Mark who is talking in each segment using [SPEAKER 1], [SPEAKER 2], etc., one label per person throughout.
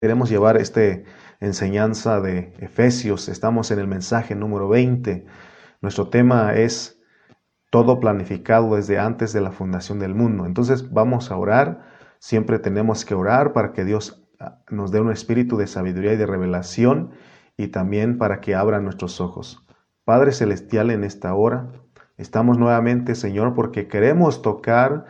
[SPEAKER 1] queremos llevar esta enseñanza de Efesios. Estamos en el mensaje número 20. Nuestro tema es todo planificado desde antes de la fundación del mundo. Entonces vamos a orar. Siempre tenemos que orar para que Dios ah, nos dé un espíritu de sabiduría y de revelación y también para que abra nuestros ojos. Padre Celestial, en esta hora estamos nuevamente, Señor, porque queremos tocar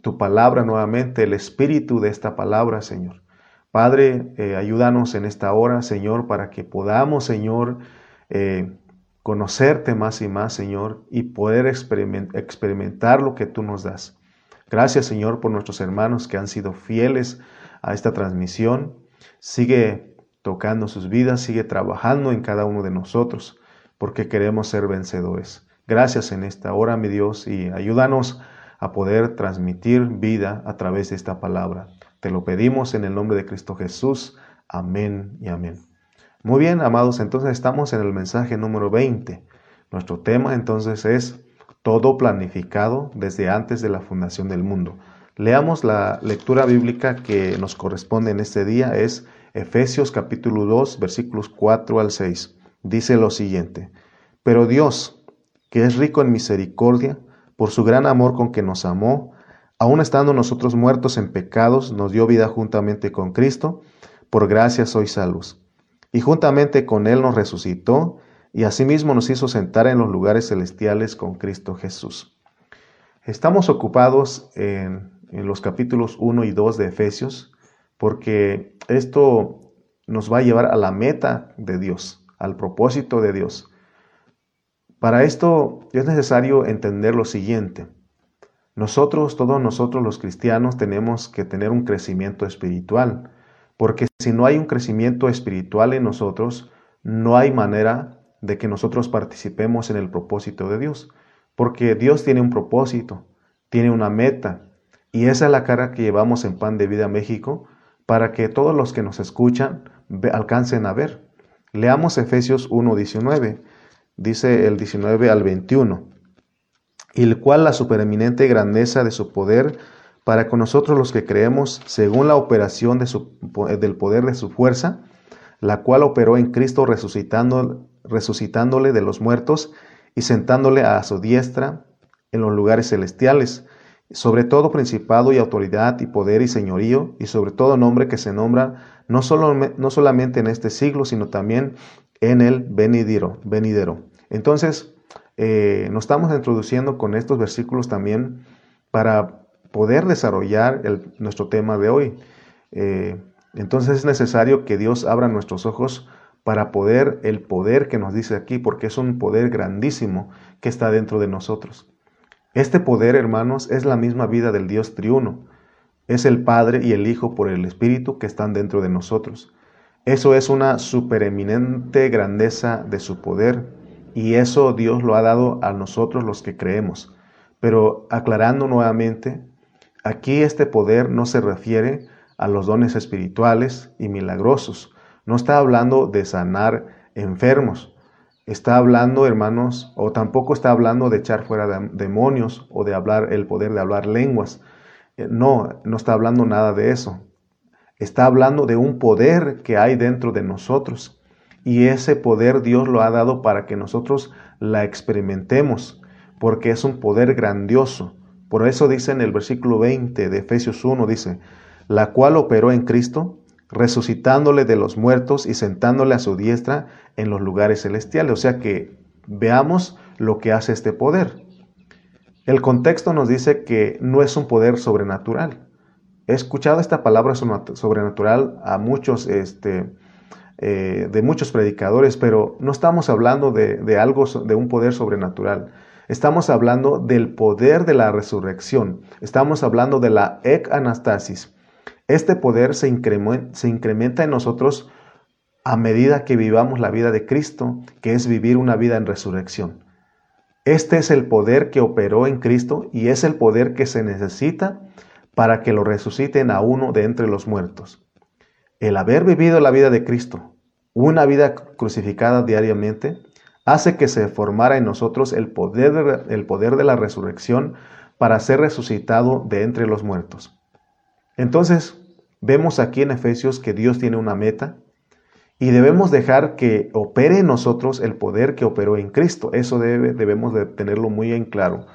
[SPEAKER 1] tu palabra nuevamente, el espíritu de esta palabra, Señor. Padre, eh, ayúdanos en esta hora, Señor, para que podamos, Señor, eh, conocerte más y más, Señor, y poder experimentar lo que tú nos das. Gracias, Señor, por nuestros hermanos que han sido fieles a esta transmisión. Sigue tocando sus vidas, sigue trabajando en cada uno de nosotros, porque queremos ser vencedores. Gracias en esta hora, mi Dios, y ayúdanos a poder transmitir vida a través de esta palabra. Te lo pedimos en el nombre de Cristo Jesús. Amén y amén. Muy bien, amados, entonces estamos en el mensaje número 20. Nuestro tema entonces es todo planificado desde antes de la fundación del mundo. Leamos la lectura bíblica que nos corresponde en este día, es Efesios capítulo 2, versículos 4 al 6. Dice lo siguiente, pero Dios, que es rico en misericordia, por su gran amor con que nos amó, aun estando nosotros muertos en pecados, nos dio vida juntamente con Cristo, por gracia sois salvos. Y juntamente con Él nos resucitó, y asimismo nos hizo sentar en los lugares celestiales con Cristo Jesús. Estamos ocupados en, en los capítulos 1 y 2 de Efesios, porque esto nos va a llevar a la meta de Dios, al propósito de Dios. Para esto es necesario entender lo siguiente. Nosotros, todos nosotros los cristianos, tenemos que tener un crecimiento espiritual, porque si no hay un crecimiento espiritual en nosotros, no hay manera de que nosotros participemos en el propósito de Dios, porque Dios tiene un propósito, tiene una meta, y esa es la cara que llevamos en Pan de Vida México para que todos los que nos escuchan alcancen a ver. Leamos Efesios 1.19, dice el 19 al 21 y el cual la supereminente grandeza de su poder para con nosotros los que creemos según la operación de del poder de su fuerza, la cual operó en Cristo resucitando, resucitándole de los muertos y sentándole a su diestra en los lugares celestiales, sobre todo principado y autoridad y poder y señorío, y sobre todo nombre que se nombra no, solo, no solamente en este siglo, sino también en el venidero. venidero. Entonces, eh, nos estamos introduciendo con estos versículos también para poder desarrollar nuestro tema de hoy. Eh, entonces es necesario que Dios abra nuestros ojos para poder, el poder que nos dice aquí, porque es un poder grandísimo que está dentro de nosotros. Este poder, hermanos, es la misma vida del Dios triuno. Es el Padre y el Hijo por el Espíritu que están dentro de nosotros. Eso es una supereminente grandeza de su poder y eso Dios lo ha dado a nosotros los que creemos. Pero aclarando nuevamente, aquí este poder no se refiere a los dones espirituales y milagrosos. No está hablando de sanar enfermos. Está hablando, hermanos, o tampoco está hablando de echar fuera demonios o de hablar el poder de hablar lenguas. Eh, no, no está hablando nada de eso. Está hablando de un poder que hay dentro de nosotros y ese poder Dios lo ha dado para que nosotros la experimentemos, porque es un poder grandioso. Por eso dice en el versículo 20 de Efesios 1, dice, la cual operó en Cristo, resucitándole de los muertos y sentándole a su diestra en los lugares celestiales. O sea que veamos lo que hace este poder. El contexto nos dice que no es un poder sobrenatural. He escuchado esta palabra sobrenatural a muchos este, eh, de muchos predicadores, pero no estamos hablando de, algo, de un poder sobrenatural. Estamos hablando del poder de la resurrección. Estamos hablando de la ec anastasis. Este poder se incrementa, se incrementa en nosotros a medida que vivamos la vida de Cristo, que es vivir una vida en resurrección. Este es el poder que operó en Cristo y es el poder que se necesita para que lo resuciten a uno de entre los muertos. El haber vivido la vida de Cristo, una vida crucificada diariamente, hace que se formara en nosotros el poder, de, el poder de la resurrección para ser resucitado de entre los muertos. Entonces, vemos aquí en Efesios que Dios tiene una meta y debemos dejar que opere en nosotros el poder que operó en Cristo. Eso debe, debemos de tenerlo muy en claro.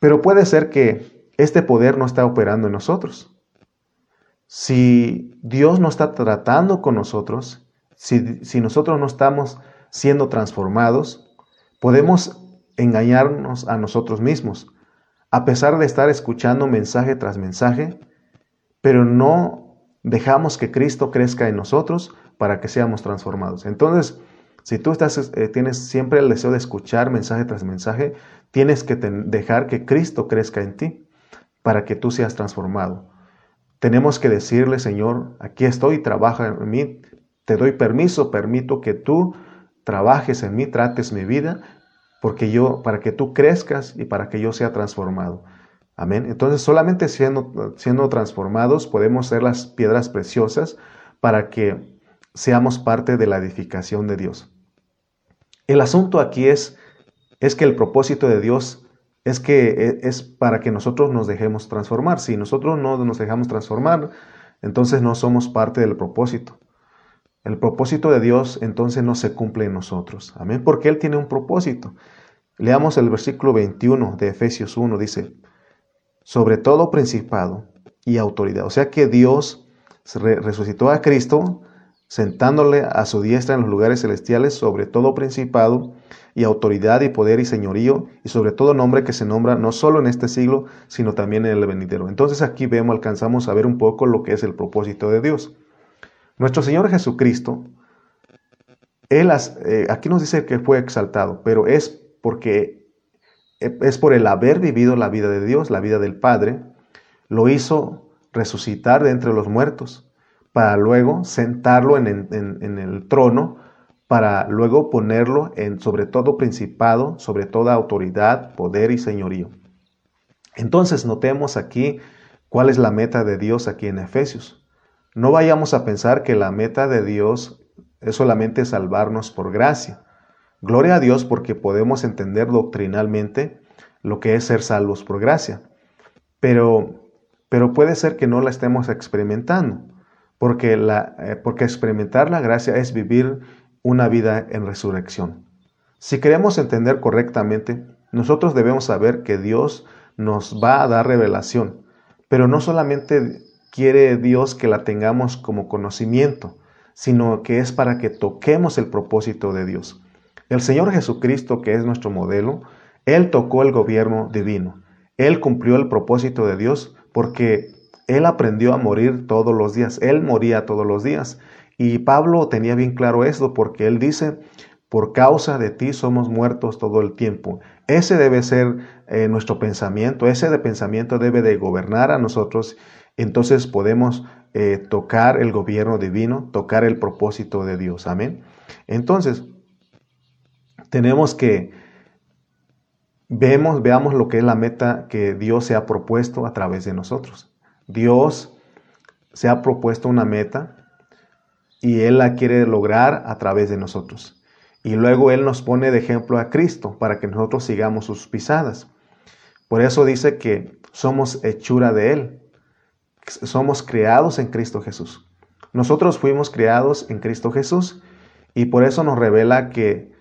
[SPEAKER 1] Pero puede ser que este poder no está operando en nosotros. Si Dios no está tratando con nosotros, si, nosotros no estamos siendo transformados, podemos engañarnos a nosotros mismos, a pesar de estar escuchando mensaje tras mensaje, pero no dejamos que Cristo crezca en nosotros para que seamos transformados. Entonces, si tú estás, eh, tienes siempre el deseo de escuchar mensaje tras mensaje, tienes que dejar que Cristo crezca en ti para que tú seas transformado. Tenemos que decirle, Señor, aquí estoy, trabaja en mí, te doy permiso, permito que tú trabajes en mí, trates mi vida, porque yo, para que tú crezcas y para que yo sea transformado. Amén. Entonces, solamente siendo, transformados podemos ser las piedras preciosas para que seamos parte de la edificación de Dios. El asunto aquí es, es que el propósito de Dios es que e, es para que nosotros nos dejemos transformar. Si nosotros no nos dejamos transformar, entonces no somos parte del propósito. El propósito de Dios entonces no se cumple en nosotros. Amén. Porque Él tiene un propósito. Leamos el versículo 21 de Efesios 1. Dice, sobre todo principado y autoridad. O sea que Dios resucitó a Cristo sentándole a su diestra en los lugares celestiales sobre todo principado y autoridad y poder y señorío y sobre todo nombre que se nombra no solo en este siglo, sino también en el venidero. Entonces aquí vemos, alcanzamos a ver un poco lo que es el propósito de Dios. Nuestro Señor Jesucristo, Él, eh, aquí nos dice que fue exaltado, pero es porque es por el haber vivido la vida de Dios, la vida del Padre, lo hizo resucitar de entre los muertos para luego sentarlo en, el trono, para luego ponerlo en sobre todo principado, sobre toda autoridad, poder y señorío. Entonces notemos aquí cuál es la meta de Dios aquí en Efesios. No vayamos a pensar que la meta de Dios es solamente salvarnos por gracia. Gloria a Dios porque podemos entender doctrinalmente lo que es ser salvos por gracia. Pero, pero puede ser que no la estemos experimentando porque, la, eh, porque experimentar la gracia es vivir una vida en resurrección. Si queremos entender correctamente, nosotros debemos saber que Dios nos va a dar revelación, pero no solamente quiere Dios que la tengamos como conocimiento, sino que es para que toquemos el propósito de Dios. El Señor Jesucristo, que es nuestro modelo, Él tocó el gobierno divino. Él cumplió el propósito de Dios porque él aprendió a morir todos los días, él moría todos los días. Y Pablo tenía bien claro esto porque él dice, por causa de ti somos muertos todo el tiempo. Ese debe ser eh, nuestro pensamiento, ese de pensamiento debe de gobernar a nosotros. Entonces podemos eh, tocar el gobierno divino, tocar el propósito de Dios. Amén. Entonces, tenemos que vemos, veamos lo que es la meta que Dios se ha propuesto a través de nosotros. Dios se ha propuesto una meta y Él la quiere lograr a través de nosotros. Y luego Él nos pone de ejemplo a Cristo para que nosotros sigamos sus pisadas. Por eso dice que somos hechura de Él. Somos creados en Cristo Jesús. Nosotros fuimos creados en Cristo Jesús y por eso nos revela que,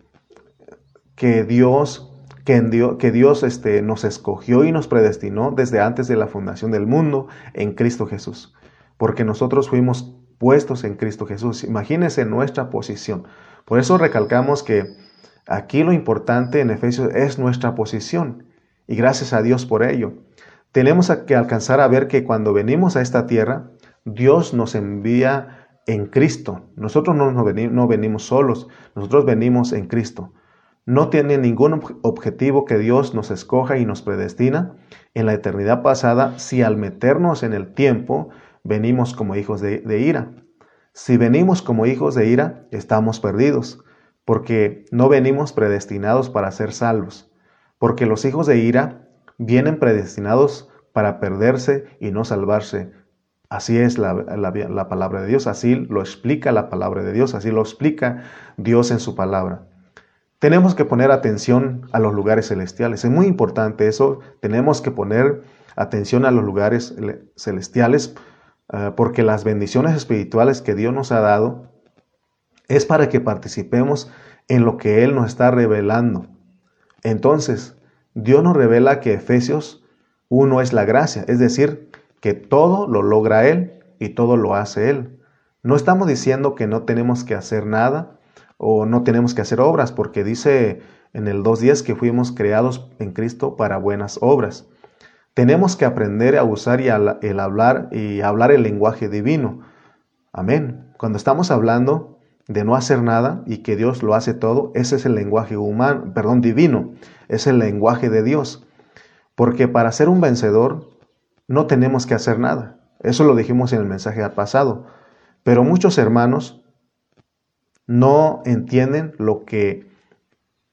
[SPEAKER 1] que Dios que, Dios, este, nos escogió y nos predestinó desde antes de la fundación del mundo en Cristo Jesús. Porque nosotros fuimos puestos en Cristo Jesús. Imagínense nuestra posición. Por eso recalcamos que aquí lo importante en Efesios es nuestra posición. Y gracias a Dios por ello. Tenemos que alcanzar a ver que cuando venimos a esta tierra, Dios nos envía en Cristo. Nosotros no, venimos solos, nosotros venimos en Cristo no tiene ningún objetivo que Dios nos escoja y nos predestina en la eternidad pasada si al meternos en el tiempo venimos como hijos de, ira. Si venimos como hijos de ira, estamos perdidos, porque no venimos predestinados para ser salvos, porque los hijos de ira vienen predestinados para perderse y no salvarse. Así es la, la palabra de Dios, así lo explica la palabra de Dios, así lo explica Dios en su palabra. Tenemos que poner atención a los lugares celestiales. Es muy importante eso. Tenemos que poner atención a los lugares celestiales eh, porque las bendiciones espirituales que Dios nos ha dado es para que participemos en lo que Él nos está revelando. Entonces, Dios nos revela que Efesios 1 es la gracia, es decir, que todo lo logra Él y todo lo hace Él. No estamos diciendo que no tenemos que hacer nada o no tenemos que hacer obras, porque dice en el 2.10 que fuimos creados en Cristo para buenas obras. Tenemos que aprender a usar y el hablar y hablar el lenguaje divino. Amén. Cuando estamos hablando de no hacer nada y que Dios lo hace todo, ese es el lenguaje humano, perdón, divino, es el lenguaje de Dios. Porque para ser un vencedor no tenemos que hacer nada. Eso lo dijimos en el mensaje pasado. Pero muchos hermanos no entienden lo que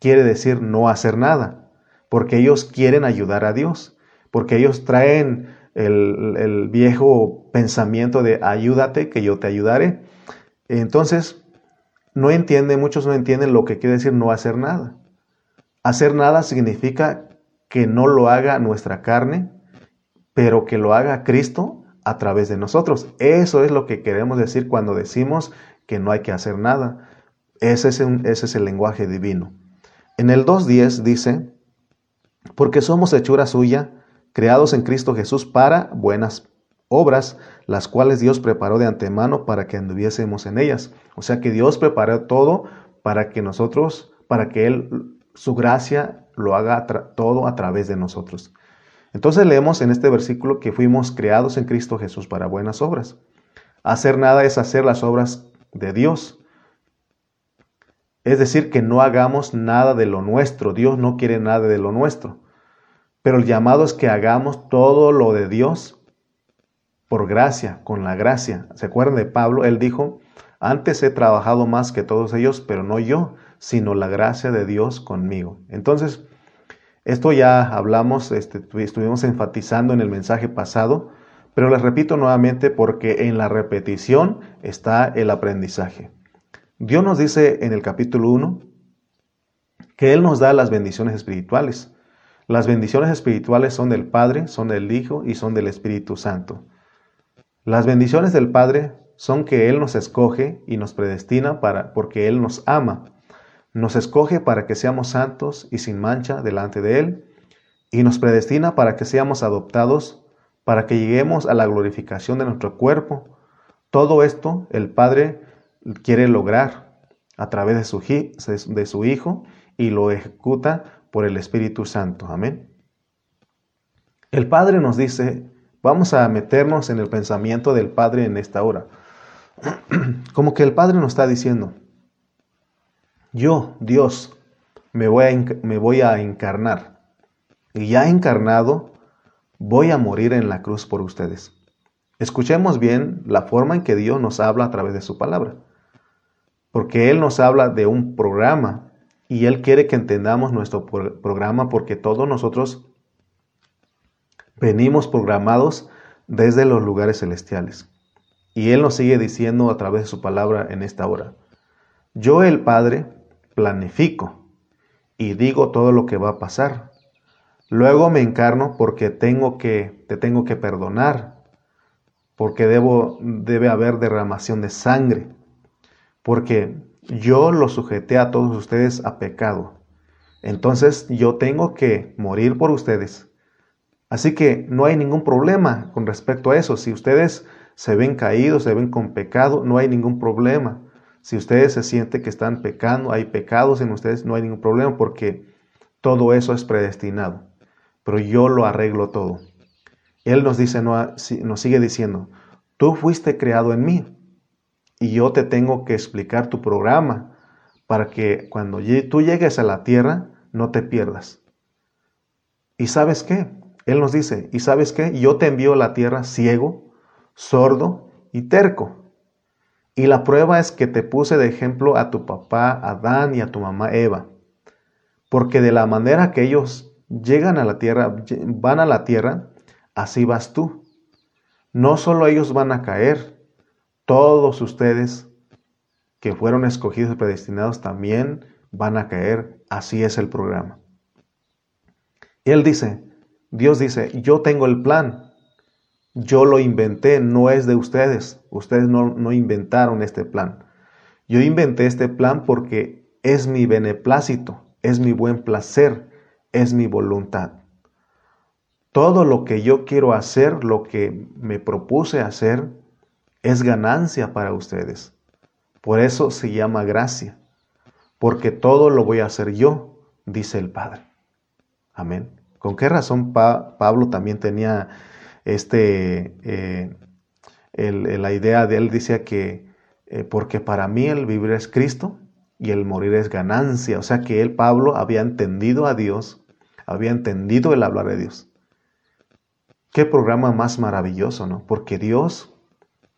[SPEAKER 1] quiere decir no hacer nada, porque ellos quieren ayudar a Dios, porque ellos traen el, viejo pensamiento de ayúdate, que yo te ayudaré. Entonces, no entienden, muchos no entienden lo que quiere decir no hacer nada. Hacer nada significa que no lo haga nuestra carne, pero que lo haga Cristo a través de nosotros. Eso es lo que queremos decir cuando decimos que no hay que hacer nada. Ese es, ese es el lenguaje divino. En el 2.10 dice, porque somos hechura suya, creados en Cristo Jesús para buenas obras, las cuales Dios preparó de antemano para que anduviésemos en ellas. O sea que Dios preparó todo para que nosotros, para que Él, su gracia, lo haga todo a través de nosotros. Entonces leemos en este versículo que fuimos creados en Cristo Jesús para buenas obras. Hacer nada es hacer las obras de Dios. Es decir, que no hagamos nada de lo nuestro. Dios no quiere nada de lo nuestro. Pero el llamado es que hagamos todo lo de Dios por gracia, con la gracia. ¿Se acuerdan de Pablo? Él dijo, antes he trabajado más que todos ellos, pero no yo, sino la gracia de Dios conmigo. Entonces, esto ya hablamos, este, estuvimos enfatizando en el mensaje pasado, pero les repito nuevamente porque en la repetición está el aprendizaje. Dios nos dice en el capítulo 1 que Él nos da las bendiciones espirituales. Las bendiciones espirituales son del Padre, son del Hijo y son del Espíritu Santo. Las bendiciones del Padre son que Él nos escoge y nos predestina para, porque Él nos ama nos escoge para que seamos santos y sin mancha delante de Él, y nos predestina para que seamos adoptados, para que lleguemos a la glorificación de nuestro cuerpo. Todo esto el Padre quiere lograr a través de su, de su Hijo y lo ejecuta por el Espíritu Santo. Amén. El Padre nos dice, vamos a meternos en el pensamiento del Padre en esta hora. Como que el Padre nos está diciendo, yo, Dios, me voy, a, encarnar. Y ya encarnado, voy a morir en la cruz por ustedes. Escuchemos bien la forma en que Dios nos habla a través de su palabra. Porque Él nos habla de un programa y Él quiere que entendamos nuestro programa porque todos nosotros venimos programados desde los lugares celestiales. Y Él nos sigue diciendo a través de su palabra en esta hora. Yo el Padre planifico y digo todo lo que va a pasar. Luego me encarno porque tengo que, te tengo que perdonar, porque debo, debe haber derramación de sangre, porque yo lo sujeté a todos ustedes a pecado. Entonces yo tengo que morir por ustedes. Así que no hay ningún problema con respecto a eso. Si ustedes se ven caídos, se ven con pecado, no hay ningún problema. Si ustedes se sienten que están pecando, hay pecados en ustedes, no hay ningún problema porque todo eso es predestinado. Pero yo lo arreglo todo. Él nos dice, nos sigue diciendo, tú fuiste creado en mí y yo te tengo que explicar tu programa para que cuando tú llegues a la tierra no te pierdas. ¿Y sabes qué? Él nos dice, ¿y sabes qué? Yo te envío a la tierra ciego, sordo y terco. Y la prueba es que te puse de ejemplo a tu papá Adán y a tu mamá Eva. Porque de la manera que ellos llegan a la tierra, van a la tierra, así vas tú. No solo ellos van a caer, todos ustedes que fueron escogidos y predestinados también van a caer. Así es el programa. Él dice, Dios dice, yo tengo el plan. yo lo inventé, no es de ustedes. Ustedes no, no inventaron este plan. Yo inventé este plan porque es mi beneplácito, es mi buen placer, es mi voluntad. Todo lo que yo quiero hacer, lo que me propuse hacer, es ganancia para ustedes. Por eso se llama gracia, porque todo lo voy a hacer yo, dice el Padre. Amén. ¿Con qué razón Pablo también tenía este, eh, la idea de él? Decía que eh, porque para mí el vivir es Cristo y el morir es ganancia. O sea que él, Pablo, había entendido a Dios, había entendido el hablar de Dios. Qué programa más maravilloso, ¿no? Porque Dios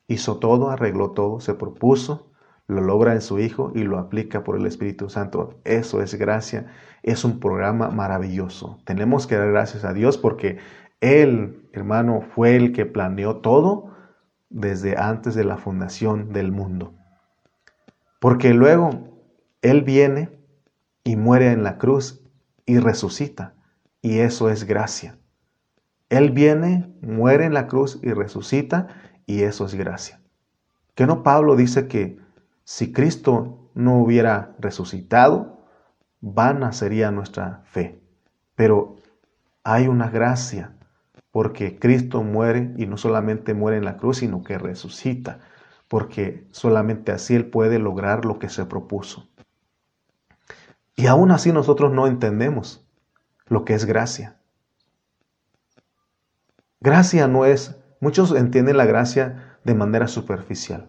[SPEAKER 1] hizo todo, arregló todo, se propuso, lo logra en su Hijo y lo aplica por el Espíritu Santo. Eso es gracia, es un programa maravilloso. Tenemos que dar gracias a Dios porque Él, hermano, fue el que planeó todo desde antes de la fundación del mundo. Porque luego Él viene y muere en la cruz y resucita. Y eso es gracia. Él viene, muere en la cruz y resucita y eso es gracia. Que no Pablo dice que si Cristo no hubiera resucitado, vana sería nuestra fe. Pero hay una gracia, porque Cristo muere y no solamente muere en la cruz, sino que resucita, porque solamente así Él puede lograr lo que se propuso. Y aún así nosotros no entendemos lo que es gracia. Gracia no es Muchos entienden la gracia de manera superficial,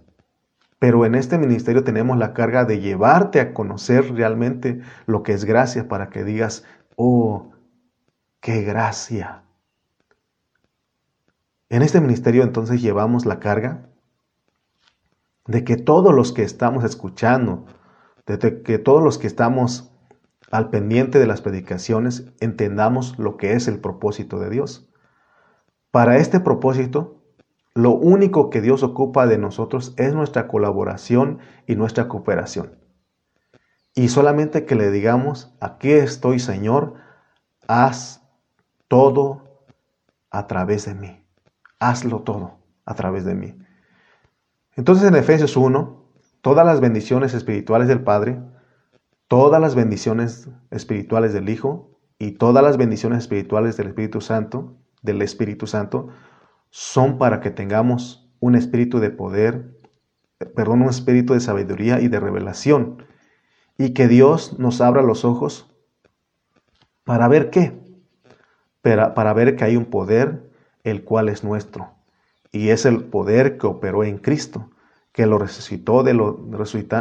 [SPEAKER 1] pero en este ministerio tenemos la carga de llevarte a conocer realmente lo que es gracia para que digas, oh, qué gracia. En este ministerio entonces llevamos la carga de que todos los que estamos escuchando, de que todos los que estamos al pendiente de las predicaciones, entendamos lo que es el propósito de Dios. Para este propósito, lo único que Dios ocupa de nosotros es nuestra colaboración y nuestra cooperación. Y solamente que le digamos, aquí estoy Señor, haz todo a través de mí. Hazlo todo a través de mí. Entonces en Efesios 1, todas las bendiciones espirituales del Padre, todas las bendiciones espirituales del Hijo y todas las bendiciones espirituales del Espíritu Santo del Espíritu Santo son para que tengamos un espíritu de poder, perdón, un espíritu de sabiduría y de revelación. Y que Dios nos abra los ojos para ver qué. Para, para ver que hay un poder el cual es nuestro. Y es el poder que operó en Cristo, que lo resucitó de lo,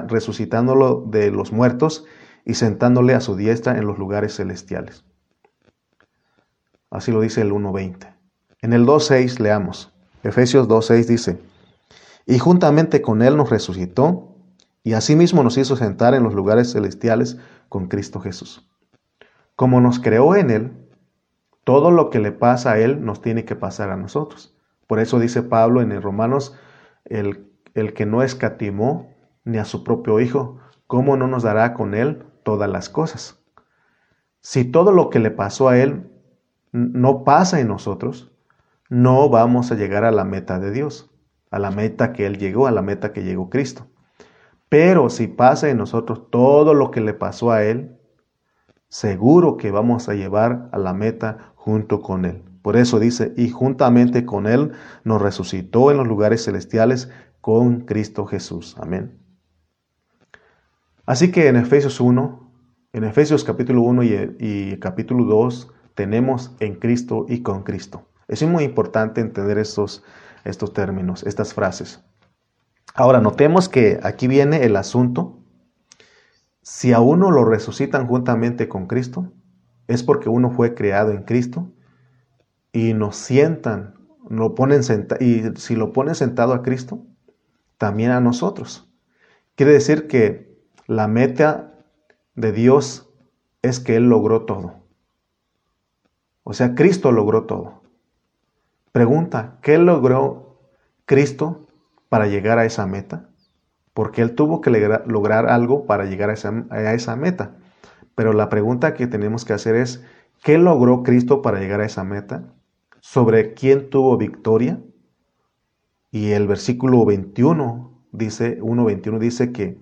[SPEAKER 1] resucitándolo de los muertos y sentándole a su diestra en los lugares celestiales. Así lo dice el 1.20. En el 2.6 leamos. Efesios 2.6 dice, y juntamente con Él nos resucitó y asimismo nos hizo sentar en los lugares celestiales con Cristo Jesús. Como nos creó en Él, todo lo que le pasa a Él nos tiene que pasar a nosotros. Por eso dice Pablo en el Romanos, el, el que no escatimó ni a su propio Hijo, ¿cómo no nos dará con Él todas las cosas? Si todo lo que le pasó a Él no pasa en nosotros, no vamos a llegar a la meta de Dios, a la meta que Él llegó, a la meta que llegó Cristo. Pero si pasa en nosotros todo lo que le pasó a Él, seguro que vamos a llevar a la meta junto con Él. Por eso dice, y juntamente con Él nos resucitó en los lugares celestiales con Cristo Jesús. Amén. Así que en Efesios 1, en Efesios capítulo 1 y, capítulo 2, tenemos en Cristo y con Cristo. Es muy importante entender estos, estos términos, estas frases. Ahora, notemos que aquí viene el asunto. Si a uno lo resucitan juntamente con Cristo, es porque uno fue creado en Cristo y nos sientan, lo ponen y si lo ponen sentado a Cristo, también a nosotros. Quiere decir que la meta de Dios es que Él logró todo. O sea, Cristo logró todo. Pregunta, ¿qué logró Cristo para llegar a esa meta? Porque Él tuvo que lograr algo para llegar a esa, meta. Pero la pregunta que tenemos que hacer es, ¿qué logró Cristo para llegar a esa meta? ¿Sobre quién tuvo victoria? Y el versículo 21 dice, 1.21 dice que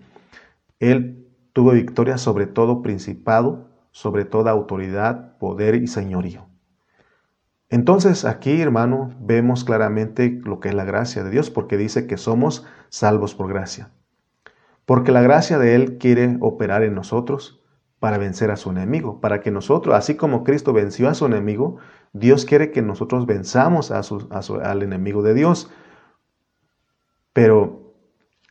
[SPEAKER 1] él tuvo victoria sobre todo principado, sobre toda autoridad, poder y señorío. Entonces aquí, hermano, vemos claramente lo que es la gracia de Dios, porque dice que somos salvos por gracia. Porque la gracia de Él quiere operar en nosotros para vencer a su enemigo, para que nosotros, así como Cristo venció a su enemigo, Dios quiere que nosotros venzamos a al enemigo de Dios. Pero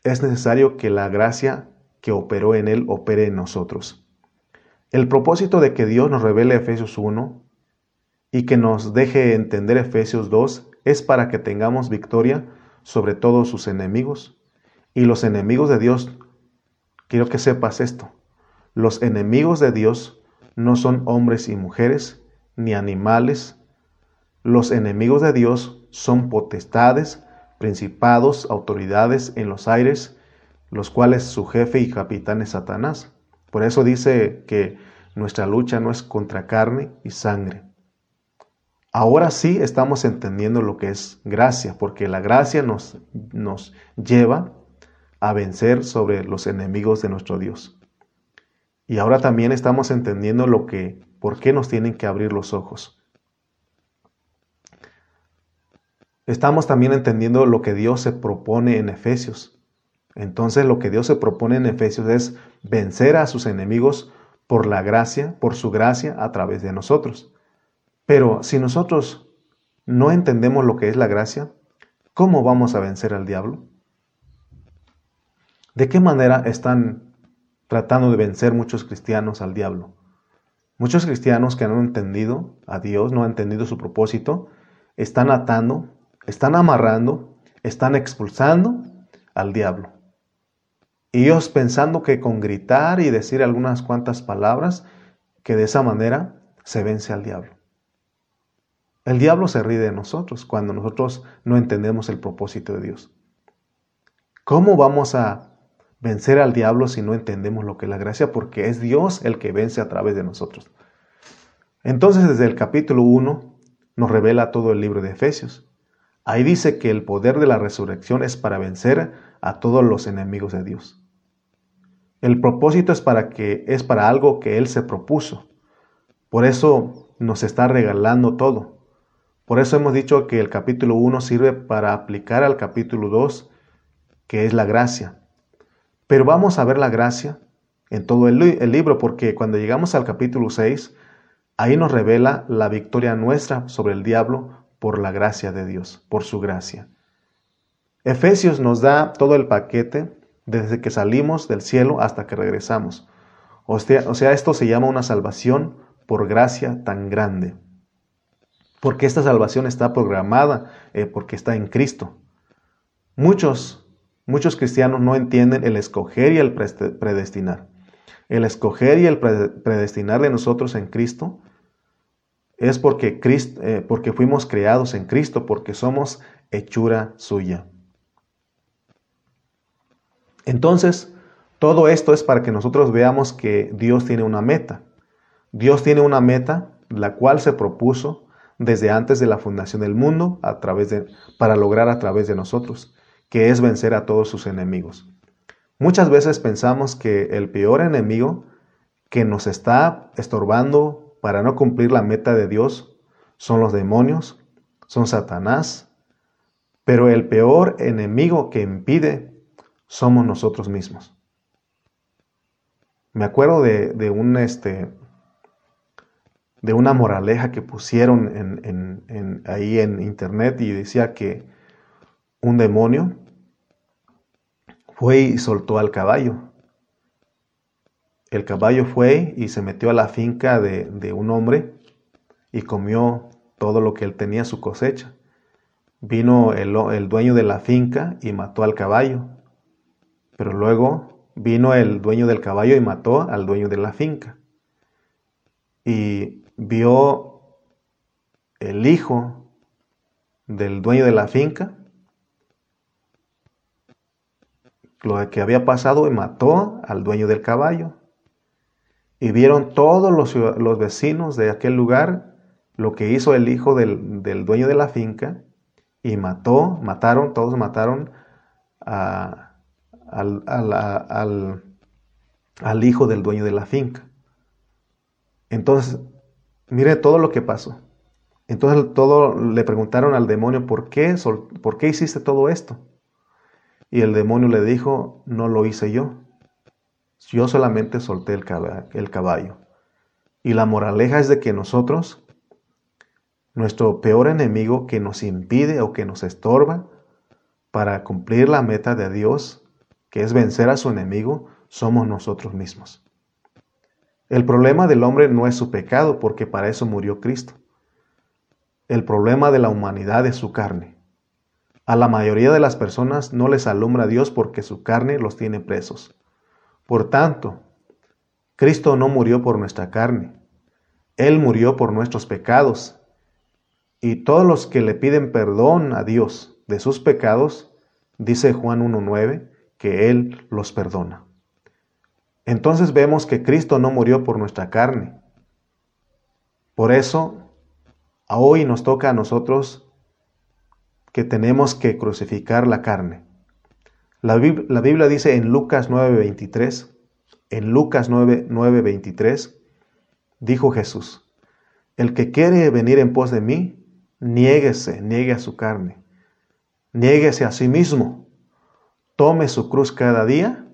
[SPEAKER 1] es necesario que la gracia que operó en Él opere en nosotros. El propósito de que Dios nos revele Efesios 1 y que nos deje entender Efesios 2 es para que tengamos victoria sobre todos sus enemigos. Y los enemigos de Dios, quiero que sepas esto, los enemigos de Dios no son hombres y mujeres, ni animales. Los enemigos de Dios son potestades, principados, autoridades en los aires, los cuales su jefe y capitán es Satanás. Por eso dice que nuestra lucha no es contra carne y sangre, Ahora sí estamos entendiendo lo que es gracia, porque la gracia nos, nos lleva a vencer sobre los enemigos de nuestro Dios. Y ahora también estamos entendiendo lo que, por qué nos tienen que abrir los ojos. Estamos también entendiendo lo que Dios se propone en Efesios. Entonces lo que Dios se propone en Efesios es vencer a sus enemigos por la gracia, por su gracia a través de nosotros. Pero si nosotros no entendemos lo que es la gracia, ¿cómo vamos a vencer al diablo? ¿De qué manera están tratando de vencer muchos cristianos al diablo? Muchos cristianos que no han entendido a Dios, no han entendido su propósito, están atando, están amarrando, están expulsando al diablo. Y ellos pensando que con gritar y decir algunas cuantas palabras, que de esa manera se vence al diablo. El diablo se ríe de nosotros cuando nosotros no entendemos el propósito de Dios. ¿Cómo vamos a vencer al diablo si no entendemos lo que es la gracia? Porque es Dios el que vence a través de nosotros. Entonces desde el capítulo 1 nos revela todo el libro de Efesios. Ahí dice que el poder de la resurrección es para vencer a todos los enemigos de Dios. El propósito es para que es para algo que él se propuso. Por eso nos está regalando todo. Por eso hemos dicho que el capítulo 1 sirve para aplicar al capítulo 2, que es la gracia. Pero vamos a ver la gracia en todo el, libro, porque cuando llegamos al capítulo 6, ahí nos revela la victoria nuestra sobre el diablo por la gracia de Dios, por su gracia. Efesios nos da todo el paquete desde que salimos del cielo hasta que regresamos. O sea, o sea, esto se llama una salvación por gracia tan grande porque esta salvación está programada, eh, porque está en Cristo. Muchos, muchos cristianos no entienden el escoger y el predestinar. El escoger y el predestinar de nosotros en Cristo es porque, Cristo, eh, porque fuimos creados en Cristo, porque somos hechura suya. Entonces, todo esto es para que nosotros veamos que Dios tiene una meta. Dios tiene una meta, la cual se propuso desde antes de la fundación del mundo a través de, para lograr a través de nosotros, que es vencer a todos sus enemigos. Muchas veces pensamos que el peor enemigo que nos está estorbando para no cumplir la meta de Dios son los demonios, son Satanás, pero el peor enemigo que impide somos nosotros mismos. Me acuerdo de, de un, este, de una moraleja que pusieron en, ahí en internet y decía que un demonio fue y soltó al caballo. El caballo fue y se metió a la finca de, un hombre y comió todo lo que él tenía, su cosecha. Vino el, el dueño de la finca y mató al caballo. Pero luego vino el dueño del caballo y mató al dueño de la finca. Y vio el hijo del dueño de la finca lo que había pasado y mató al dueño del caballo. Y vieron todos los, vecinos de aquel lugar lo que hizo el hijo del, del, dueño de la finca y mató, mataron, todos mataron al, al hijo del dueño de la finca. Entonces, mire todo lo que pasó. Entonces todo le preguntaron al demonio, ¿por qué, ¿por qué hiciste todo esto? Y el demonio le dijo, no lo hice yo. Yo solamente solté el caballo. Y la moraleja es de que nosotros, nuestro peor enemigo que nos impide o que nos estorba para cumplir la meta de Dios, que es vencer a su enemigo, somos nosotros mismos. El problema del hombre no es su pecado, porque para eso murió Cristo. El problema de la humanidad es su carne. A la mayoría de las personas no les alumbra Dios porque su carne los tiene presos. Por tanto, Cristo no murió por nuestra carne. Él murió por nuestros pecados. Y todos los que le piden perdón a Dios de sus pecados, dice Juan 1.9, que Él los perdona. Entonces vemos que Cristo no murió por nuestra carne. Por eso, hoy nos toca a nosotros que tenemos que crucificar la carne. La, Biblia dice en Lucas 9:23, en Lucas 9:23, dijo Jesús, el que quiere venir en pos de mí, niéguese, niegue a su carne, niéguese a sí mismo, tome su cruz cada día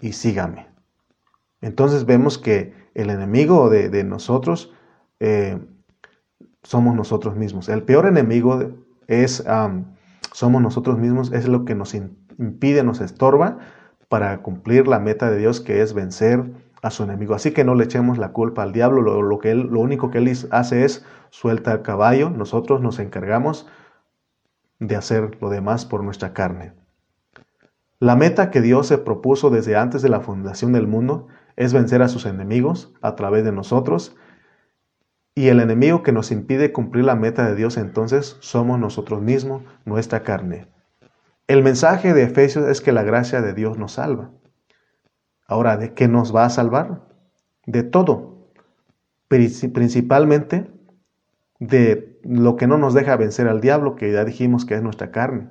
[SPEAKER 1] y sígame. Entonces vemos que el enemigo de, nosotros eh, somos nosotros mismos. El peor enemigo es, somos nosotros mismos, es lo que nos impide, nos estorba para cumplir la meta de Dios que es vencer a su enemigo. Así que no le echemos la culpa al diablo, lo, que él, lo único que él hace es suelta el caballo, nosotros nos encargamos de hacer lo demás por nuestra carne. La meta que Dios se propuso desde antes de la fundación del mundo es vencer a sus enemigos a través de nosotros. Y el enemigo que nos impide cumplir la meta de Dios entonces somos nosotros mismos, nuestra carne. El mensaje de Efesios es que la gracia de Dios nos salva. Ahora, ¿de qué nos va a salvar? De todo. Principalmente de lo que no nos deja vencer al diablo, que ya dijimos que es nuestra carne.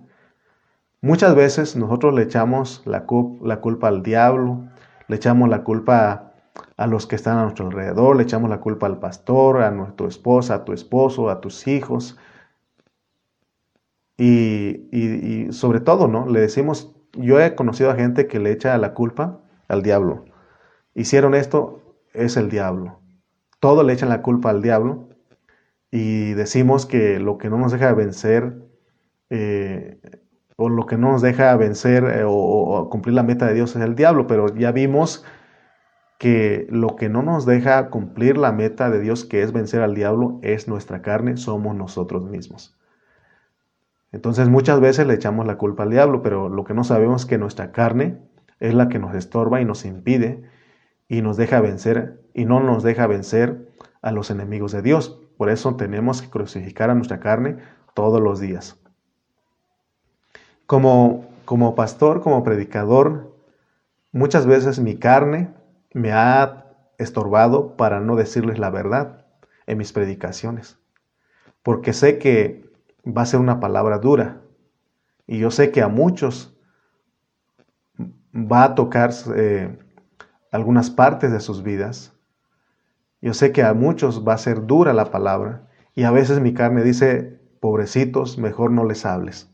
[SPEAKER 1] Muchas veces nosotros le echamos la, culpa al diablo, le echamos la culpa a los que están a nuestro alrededor, le echamos la culpa al pastor, a nuestra esposa, a tu esposo, a tus hijos. Y, sobre todo, ¿no? Le decimos, yo he conocido a gente que le echa la culpa al diablo. Hicieron esto, es el diablo. Todo le echan la culpa al diablo y decimos que lo que no nos deja vencer eh, o lo que no nos deja vencer eh, o, cumplir la meta de Dios es el diablo, pero ya vimos que lo que no nos deja cumplir la meta de Dios, que es vencer al diablo, es nuestra carne, somos nosotros mismos. Entonces muchas veces le echamos la culpa al diablo, pero lo que no sabemos es que nuestra carne es la que nos estorba y nos impide y nos deja vencer y no nos deja vencer a los enemigos de Dios. Por eso tenemos que crucificar a nuestra carne todos los días. Como, como pastor, como predicador, muchas veces mi carne me ha estorbado para no decirles la verdad en mis predicaciones, porque sé que va a ser una palabra dura y yo sé que a muchos va a tocar eh, algunas partes de sus vidas. Yo sé que a muchos va a ser dura la palabra y a veces mi carne dice, pobrecitos, mejor no les hables.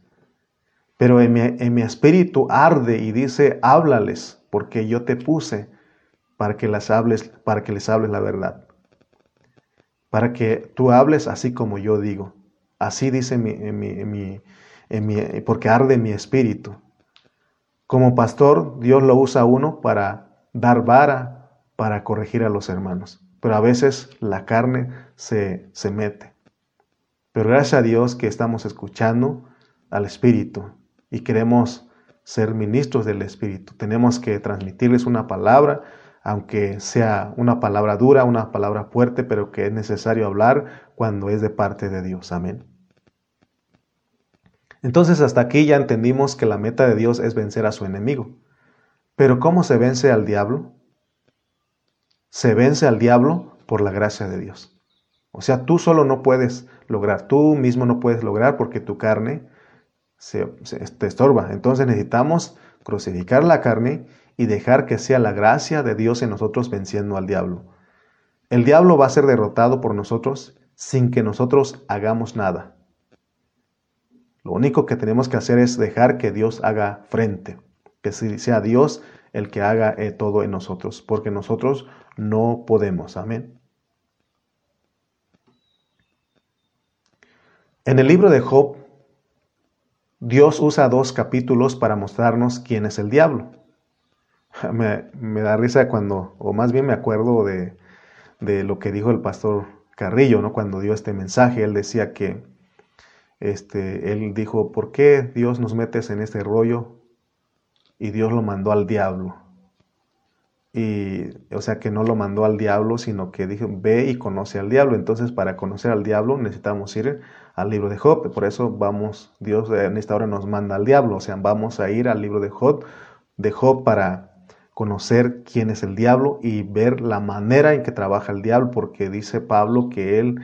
[SPEAKER 1] Pero en mi, espíritu arde y dice, háblales, porque yo te puse para que, las hables, para que les hables la verdad. Para que tú hables así como yo digo. Así dice mi, mi, porque arde mi espíritu. Como pastor, Dios lo usa a uno para dar vara, para corregir a los hermanos. Pero a veces la carne se, se mete. Pero gracias a Dios que estamos escuchando al Espíritu y queremos ser ministros del Espíritu. Tenemos que transmitirles una palabra, aunque sea una palabra dura, una palabra fuerte, pero que es necesario hablar cuando es de parte de Dios. Amén. Entonces hasta aquí ya entendimos que la meta de Dios es vencer a su enemigo. Pero ¿cómo se vence al diablo? Se vence al diablo por la gracia de Dios. O sea, tú solo no puedes lograr, tú mismo no puedes lograr porque tu carne se, estorba. Entonces necesitamos crucificar la carne y dejar que sea la gracia de Dios en nosotros venciendo al diablo. El diablo va a ser derrotado por nosotros sin que nosotros hagamos nada. Lo único que tenemos que hacer es dejar que Dios haga frente, que sea Dios el que haga eh, todo en nosotros, porque nosotros no podemos. Amén. En el libro de Job, Dios usa dos capítulos para mostrarnos quién es el diablo. Me, da risa cuando, o más bien me acuerdo de, de, lo que dijo el pastor Carrillo, ¿no? Cuando dio este mensaje, él decía que, este, él dijo, ¿por qué Dios nos metes en este rollo? Y Dios lo mandó al diablo. Y, o sea, que no lo mandó al diablo, sino que dijo, ve y conoce al diablo. Entonces, para conocer al diablo necesitamos ir al libro de Job. Por eso vamos, Dios en esta hora nos manda al diablo. O sea, vamos a ir al libro de Job, de Job para conocer quién es el diablo y ver la manera en que trabaja el diablo, porque dice Pablo que él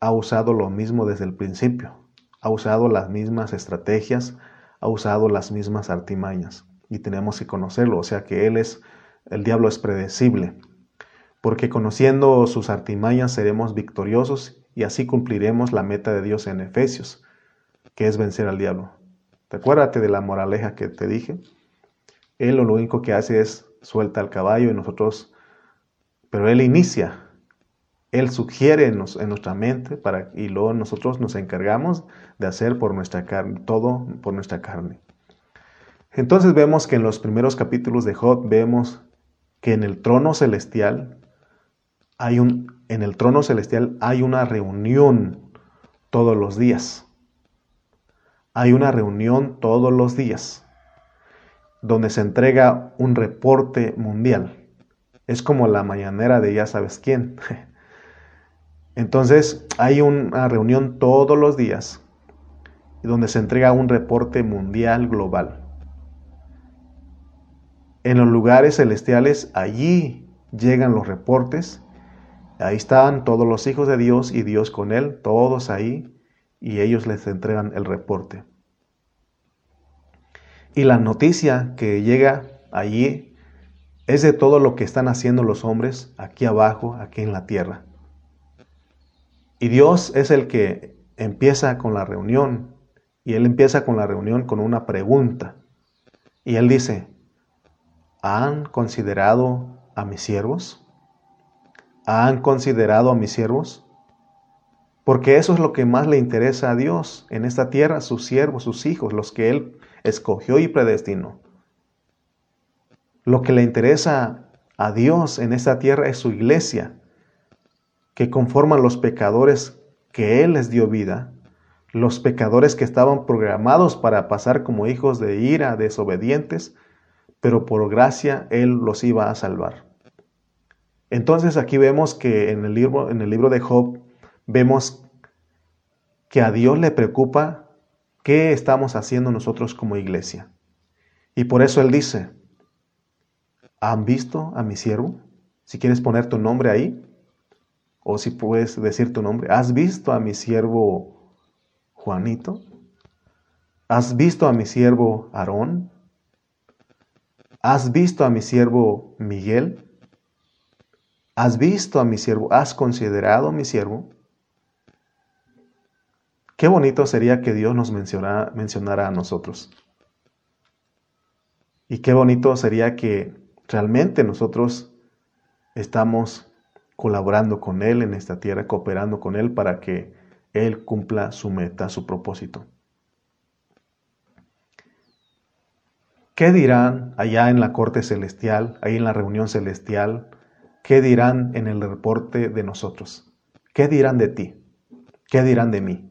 [SPEAKER 1] ha usado lo mismo desde el principio, ha usado las mismas estrategias, ha usado las mismas artimañas y tenemos que conocerlo, o sea que él es, el diablo es predecible, porque conociendo sus artimañas seremos victoriosos y así cumpliremos la meta de Dios en Efesios, que es vencer al diablo. ¿Te acuérdate de la moraleja que te dije? Él lo único que hace es suelta al caballo y nosotros, pero Él inicia, Él sugiere en, nuestra mente y luego nosotros nos encargamos de hacer por nuestra carne, todo por nuestra carne. Entonces vemos que en los primeros capítulos de Job vemos que en el trono celestial hay un, en el trono celestial hay una reunión todos los días. Hay una reunión todos los días donde se entrega un reporte mundial. Es como la mañanera de ya sabes quién. Entonces hay una reunión todos los días donde se entrega un reporte mundial global. En los lugares celestiales, allí llegan los reportes. Ahí están todos los hijos de Dios y Dios con él, todos ahí, y ellos les entregan el reporte. Y la noticia que llega allí es de todo lo que están haciendo los hombres aquí abajo, aquí en la tierra. Y Dios es el que empieza con la reunión. Y Él empieza con la reunión con una pregunta. Y Él dice, ¿han considerado a mis siervos? ¿Han considerado a mis siervos? Porque eso es lo que más le interesa a Dios en esta tierra, sus siervos, sus hijos, los que Él escogió y predestinó. Lo que le interesa a Dios en esta tierra es su iglesia, que conforman los pecadores que Él les dio vida, los pecadores que estaban programados para pasar como hijos de ira, desobedientes, pero por gracia Él los iba a salvar. Entonces aquí vemos que en el libro, en el libro de Job vemos que a Dios le preocupa ¿Qué estamos haciendo nosotros como iglesia? Y por eso Él dice, ¿han visto a mi siervo? Si quieres poner tu nombre ahí, o si puedes decir tu nombre, ¿has visto a mi siervo Juanito? ¿Has visto a mi siervo Aarón? ¿Has visto a mi siervo Miguel? ¿Has visto a mi siervo? ¿Has considerado a mi siervo? Qué bonito sería que Dios nos mencionara, a nosotros. Y qué bonito sería que realmente nosotros estamos colaborando con Él en esta tierra, cooperando con Él para que Él cumpla su meta, su propósito. ¿Qué dirán allá en la corte celestial, ahí en la reunión celestial? ¿Qué dirán en el reporte de nosotros? ¿Qué dirán de ti? ¿Qué dirán de mí?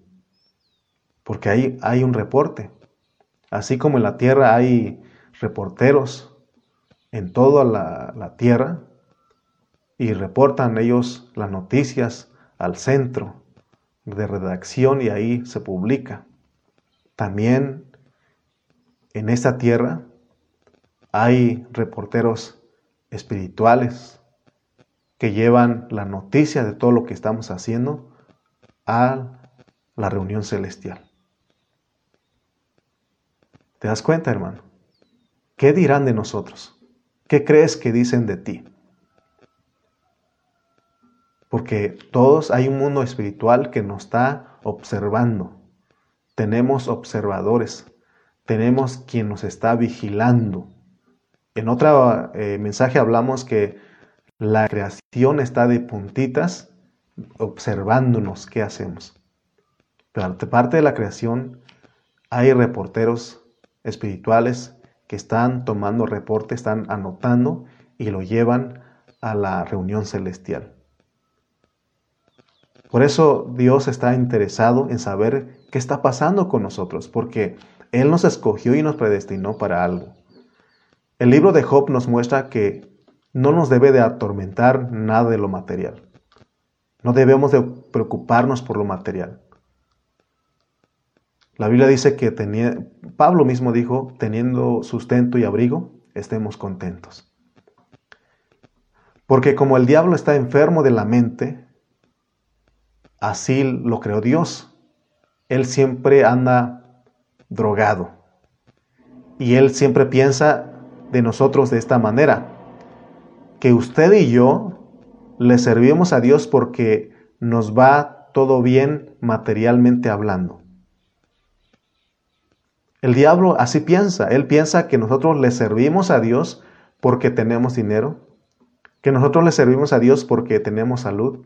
[SPEAKER 1] porque ahí hay un reporte. Así como en la tierra hay reporteros en toda la, tierra y reportan ellos las noticias al centro de redacción y ahí se publica. También en esta tierra hay reporteros espirituales que llevan la noticia de todo lo que estamos haciendo a la reunión celestial. ¿Te das cuenta, hermano? ¿Qué dirán de nosotros? ¿Qué crees que dicen de ti? Porque todos hay un mundo espiritual que nos está observando. Tenemos observadores. Tenemos quien nos está vigilando. En otro eh, mensaje hablamos que la creación está de puntitas observándonos qué hacemos. Pero parte de la creación hay reporteros espirituales que están tomando reporte, están anotando y lo llevan a la reunión celestial. Por eso Dios está interesado en saber qué está pasando con nosotros, porque Él nos escogió y nos predestinó para algo. El libro de Job nos muestra que no nos debe de atormentar nada de lo material. No debemos de preocuparnos por lo material. La Biblia dice que Pablo mismo dijo, teniendo sustento y abrigo, estemos contentos. Porque como el diablo está enfermo de la mente, así lo creó Dios. Él siempre anda drogado. Y él siempre piensa de nosotros de esta manera, que usted y yo le servimos a Dios porque nos va todo bien materialmente hablando. El diablo así piensa. Él piensa que nosotros le servimos a Dios porque tenemos dinero, que nosotros le servimos a Dios porque tenemos salud,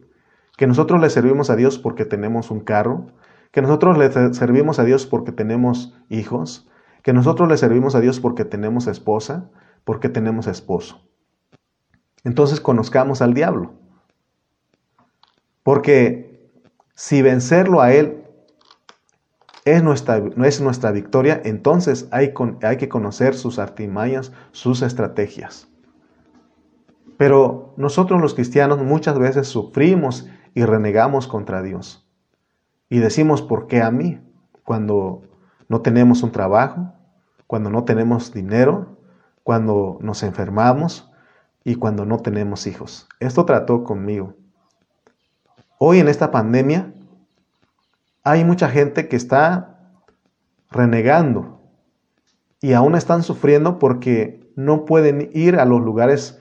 [SPEAKER 1] que nosotros le servimos a Dios porque tenemos un carro, que nosotros le servimos a Dios porque tenemos hijos, que nosotros le servimos a Dios porque tenemos esposa, porque tenemos esposo. Entonces conozcamos al diablo. Porque si vencerlo a Él es nuestra, es nuestra victoria, entonces hay, hay que conocer sus artimañas, sus estrategias. Pero nosotros los cristianos muchas veces sufrimos y renegamos contra Dios. Y decimos, ¿por qué a mí? Cuando no tenemos un trabajo, cuando no tenemos dinero, cuando nos enfermamos y cuando no tenemos hijos. Esto trató conmigo. Hoy en esta pandemia hay mucha gente que está renegando y aún están sufriendo porque no pueden ir a los lugares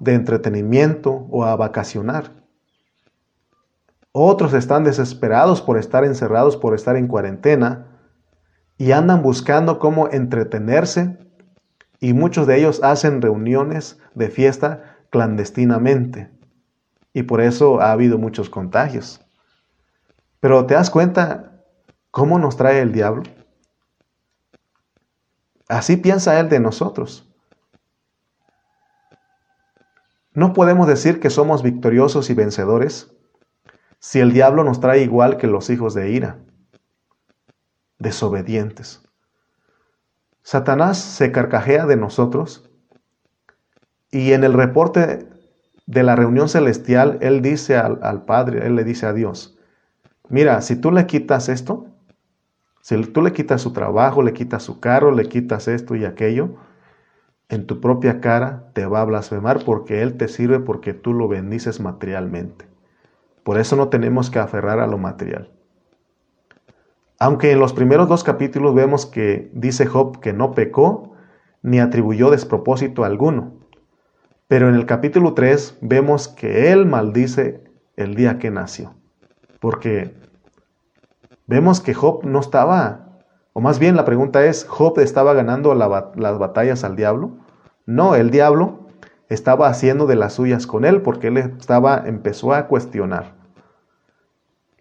[SPEAKER 1] de entretenimiento o a vacacionar. Otros están desesperados por estar encerrados, por estar en cuarentena y andan buscando cómo entretenerse y muchos de ellos hacen reuniones de fiesta clandestinamente y por eso ha habido muchos contagios. Pero ¿te das cuenta cómo nos trae el diablo? Así piensa él de nosotros. No podemos decir que somos victoriosos y vencedores si el diablo nos trae igual que los hijos de ira, desobedientes. Satanás se carcajea de nosotros y en el reporte de la reunión celestial, él dice al, al Padre, él le dice a Dios, Mira, si tú le quitas esto, si tú le quitas su trabajo, le quitas su carro, le quitas esto y aquello, en tu propia cara te va a blasfemar porque Él te sirve porque tú lo bendices materialmente. Por eso no tenemos que aferrar a lo material. Aunque en los primeros dos capítulos vemos que dice Job que no pecó ni atribuyó despropósito alguno. Pero en el capítulo 3 vemos que él maldice el día que nació. Porque vemos que Job no estaba, o más bien la pregunta es, ¿Job estaba ganando las batallas al diablo? No, el diablo estaba haciendo de las suyas con él porque él estaba, empezó a cuestionar.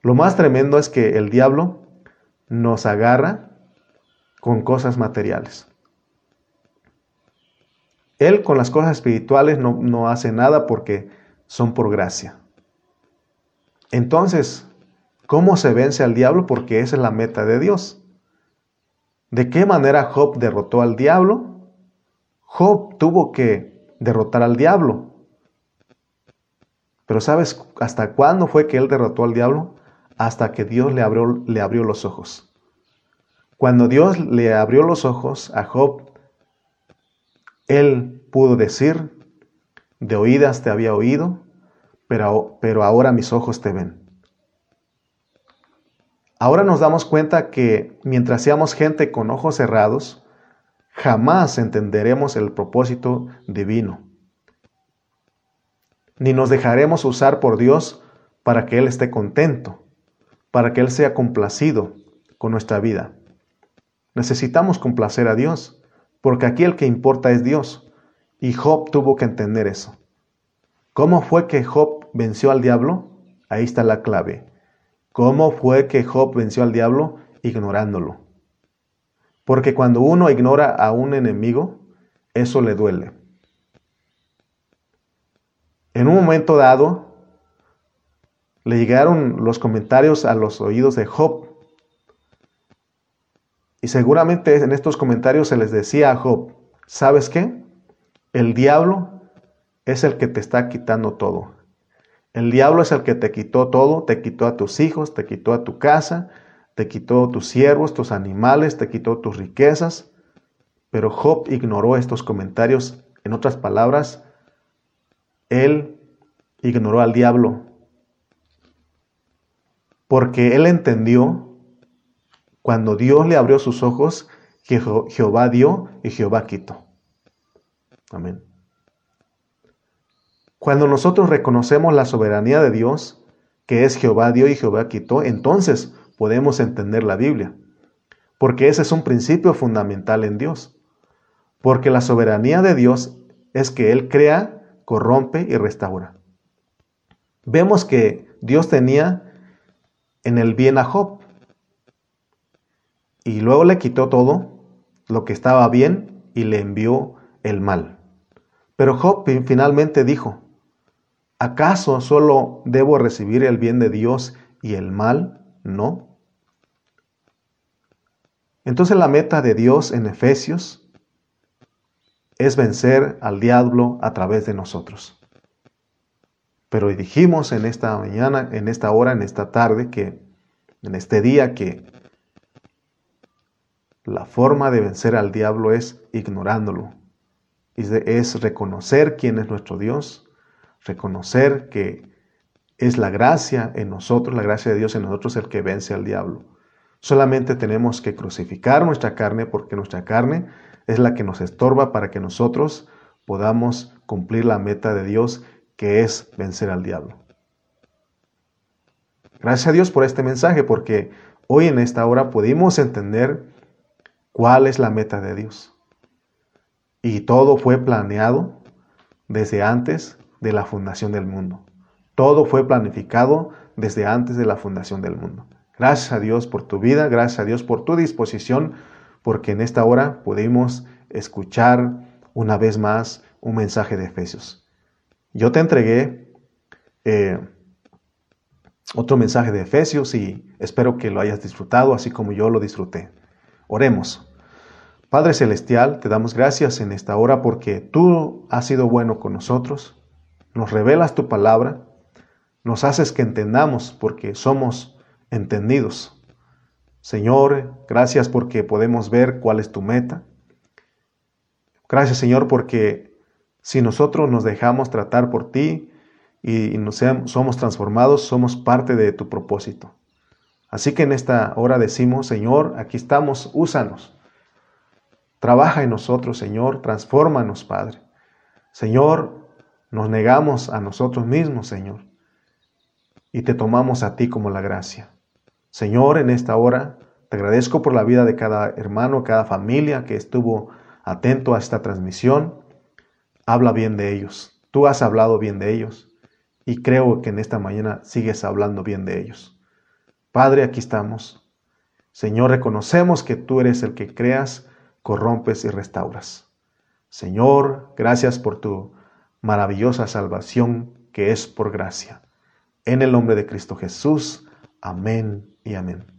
[SPEAKER 1] Lo más tremendo es que el diablo nos agarra con cosas materiales. Él con las cosas espirituales no, no hace nada porque son por gracia. Entonces, ¿Cómo se vence al diablo? Porque esa es la meta de Dios. ¿De qué manera Job derrotó al diablo? Job tuvo que derrotar al diablo. Pero ¿sabes hasta cuándo fue que él derrotó al diablo? Hasta que Dios le abrió, le abrió los ojos. Cuando Dios le abrió los ojos a Job, él pudo decir, de oídas te había oído, pero, pero ahora mis ojos te ven. Ahora nos damos cuenta que mientras seamos gente con ojos cerrados, jamás entenderemos el propósito divino, ni nos dejaremos usar por Dios para que Él esté contento, para que Él sea complacido con nuestra vida. Necesitamos complacer a Dios, porque aquí el que importa es Dios, y Job tuvo que entender eso. ¿Cómo fue que Job venció al diablo? Ahí está la clave. ¿Cómo fue que Job venció al diablo? Ignorándolo. Porque cuando uno ignora a un enemigo, eso le duele. En un momento dado, le llegaron los comentarios a los oídos de Job. Y seguramente en estos comentarios se les decía a Job, ¿sabes qué? El diablo es el que te está quitando todo. El diablo es el que te quitó todo, te quitó a tus hijos, te quitó a tu casa, te quitó tus siervos, tus animales, te quitó tus riquezas. Pero Job ignoró estos comentarios. En otras palabras, él ignoró al diablo. Porque él entendió cuando Dios le abrió sus ojos que Jehová dio y Jehová quitó. Amén. Cuando nosotros reconocemos la soberanía de Dios, que es Jehová dio y Jehová quitó, entonces podemos entender la Biblia. Porque ese es un principio fundamental en Dios. Porque la soberanía de Dios es que Él crea, corrompe y restaura. Vemos que Dios tenía en el bien a Job. Y luego le quitó todo lo que estaba bien y le envió el mal. Pero Job finalmente dijo, ¿Acaso solo debo recibir el bien de Dios y el mal no? Entonces la meta de Dios en Efesios es vencer al diablo a través de nosotros. Pero dijimos en esta mañana, en esta hora, en esta tarde, que en este día que la forma de vencer al diablo es ignorándolo. Es reconocer quién es nuestro Dios, reconocer que es la gracia en nosotros, la gracia de Dios en nosotros el que vence al diablo. Solamente tenemos que crucificar nuestra carne porque nuestra carne es la que nos estorba para que nosotros podamos cumplir la meta de Dios que es vencer al diablo. Gracias a Dios por este mensaje porque hoy en esta hora pudimos entender cuál es la meta de Dios. Y todo fue planeado desde antes de la fundación del mundo. Todo fue planificado desde antes de la fundación del mundo. Gracias a Dios por tu vida, gracias a Dios por tu disposición, porque en esta hora pudimos escuchar una vez más un mensaje de Efesios. Yo te entregué eh, otro mensaje de Efesios y espero que lo hayas disfrutado así como yo lo disfruté. Oremos. Padre Celestial, te damos gracias en esta hora porque tú has sido bueno con nosotros nos revelas tu palabra, nos haces que entendamos porque somos entendidos. Señor, gracias porque podemos ver cuál es tu meta. Gracias Señor porque si nosotros nos dejamos tratar por ti y nos somos transformados, somos parte de tu propósito. Así que en esta hora decimos, Señor, aquí estamos, úsanos. Trabaja en nosotros, Señor, transfórmanos, Padre. Señor, nos negamos a nosotros mismos, Señor, y te tomamos a ti como la gracia. Señor, en esta hora te agradezco por la vida de cada hermano, cada familia que estuvo atento a esta transmisión. Habla bien de ellos. Tú has hablado bien de ellos y creo que en esta mañana sigues hablando bien de ellos. Padre, aquí estamos. Señor, reconocemos que tú eres el que creas, corrompes y restauras. Señor, gracias por tu maravillosa salvación que es por gracia. En el nombre de Cristo Jesús. Amén y amén.